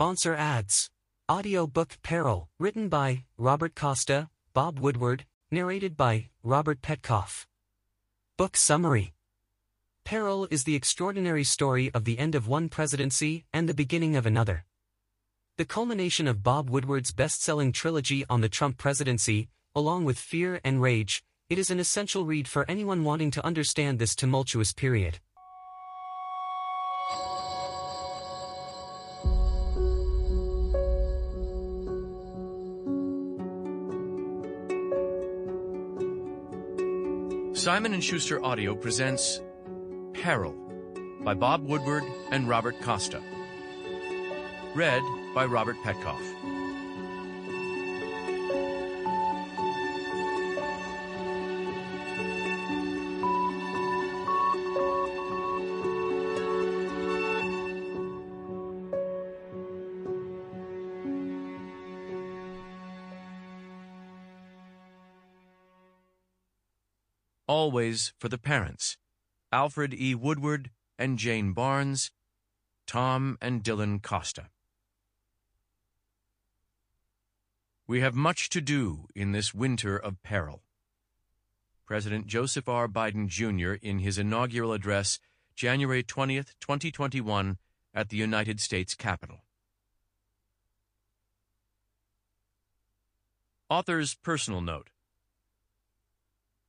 Sponsor ads. Audiobook Peril, written by Robert Costa, Bob Woodward, narrated by Robert Petkoff. Book Summary Peril is the extraordinary story of the end of one presidency and the beginning of another. The culmination of Bob Woodward's best-selling trilogy on the Trump presidency, along with Fear and Rage, it is an essential read for anyone wanting to understand this tumultuous period. Simon & Schuster Audio presents Peril by Bob Woodward and Robert Costa. Read by Robert Petkoff. Always for the Parents. Alfred E. Woodward and Jane Barnes, Tom and Dylan Costa. We have much to do in this winter of peril. President Joseph R. Biden Jr. in his inaugural address, January 20th, 2021, at the United States Capitol. Author's personal note.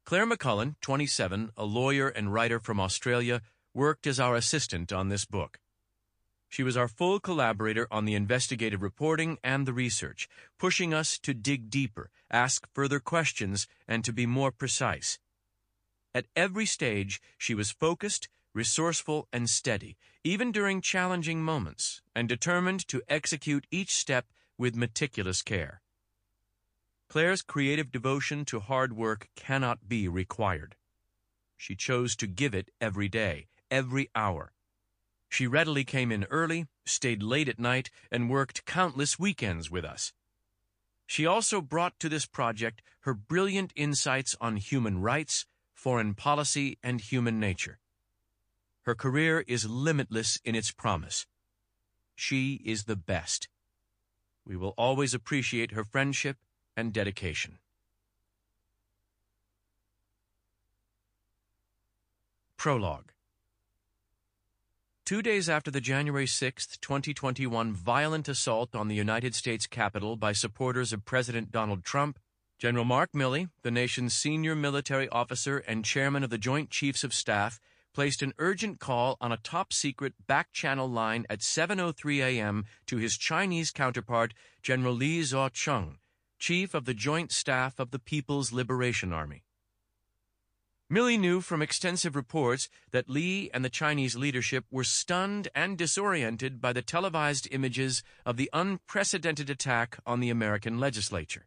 Claire McMullen, 27, a lawyer and writer from Australia, worked as our assistant on this book. She was our full collaborator on the investigative reporting and the research, pushing us to dig deeper, ask further questions, and to be more precise. At every stage, she was focused, resourceful, and steady, even during challenging moments, and determined to execute each step with meticulous care. Claire's creative devotion to hard work cannot be required. She chose to give it every day, every hour. She readily came in early, stayed late at night, and worked countless weekends with us. She also brought to this project her brilliant insights on human rights, foreign policy, and human nature. Her career is limitless in its promise. She is the best. We will always appreciate her friendship and dedication. Prologue Two days after the January 6, 2021 violent assault on the United States Capitol by supporters of President Donald Trump, General Mark Milley, the nation's senior military officer and chairman of the Joint Chiefs of Staff, placed an urgent call on a top-secret back-channel line at 7.03 a.m. to his Chinese counterpart, General Li Zuocheng, Chief of the Joint Staff of the People's Liberation Army. Milley knew from extensive reports that Li and the Chinese leadership were stunned and disoriented by the televised images of the unprecedented attack on the American legislature.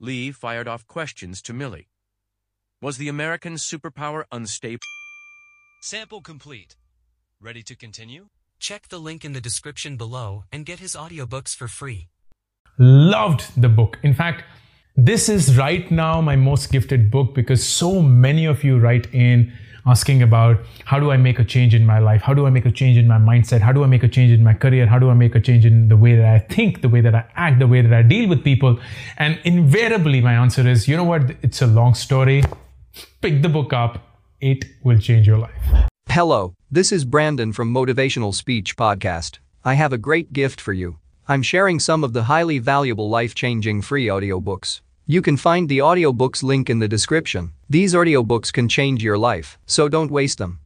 Li fired off questions to Milley. Was the American superpower unstable? Sample complete. Ready to continue? Check the link in the description below and get his audiobooks for free. Loved the book. In fact, this is right now my most gifted book because so many of you write in asking about how do I make a change in my life? How do I make a change in my mindset? How do I make a change in my career? How do I make a change in the way that I think, the way that I act, the way that I deal with people? And invariably, my answer is you know what? It's a long story. Pick the book up, it will change your life. Hello, this is Brandon from Motivational Speech Podcast. I have a great gift for you. I'm sharing some of the highly valuable life-changing free audiobooks. You can find the audiobooks link in the description. These audiobooks can change your life, so don't waste them.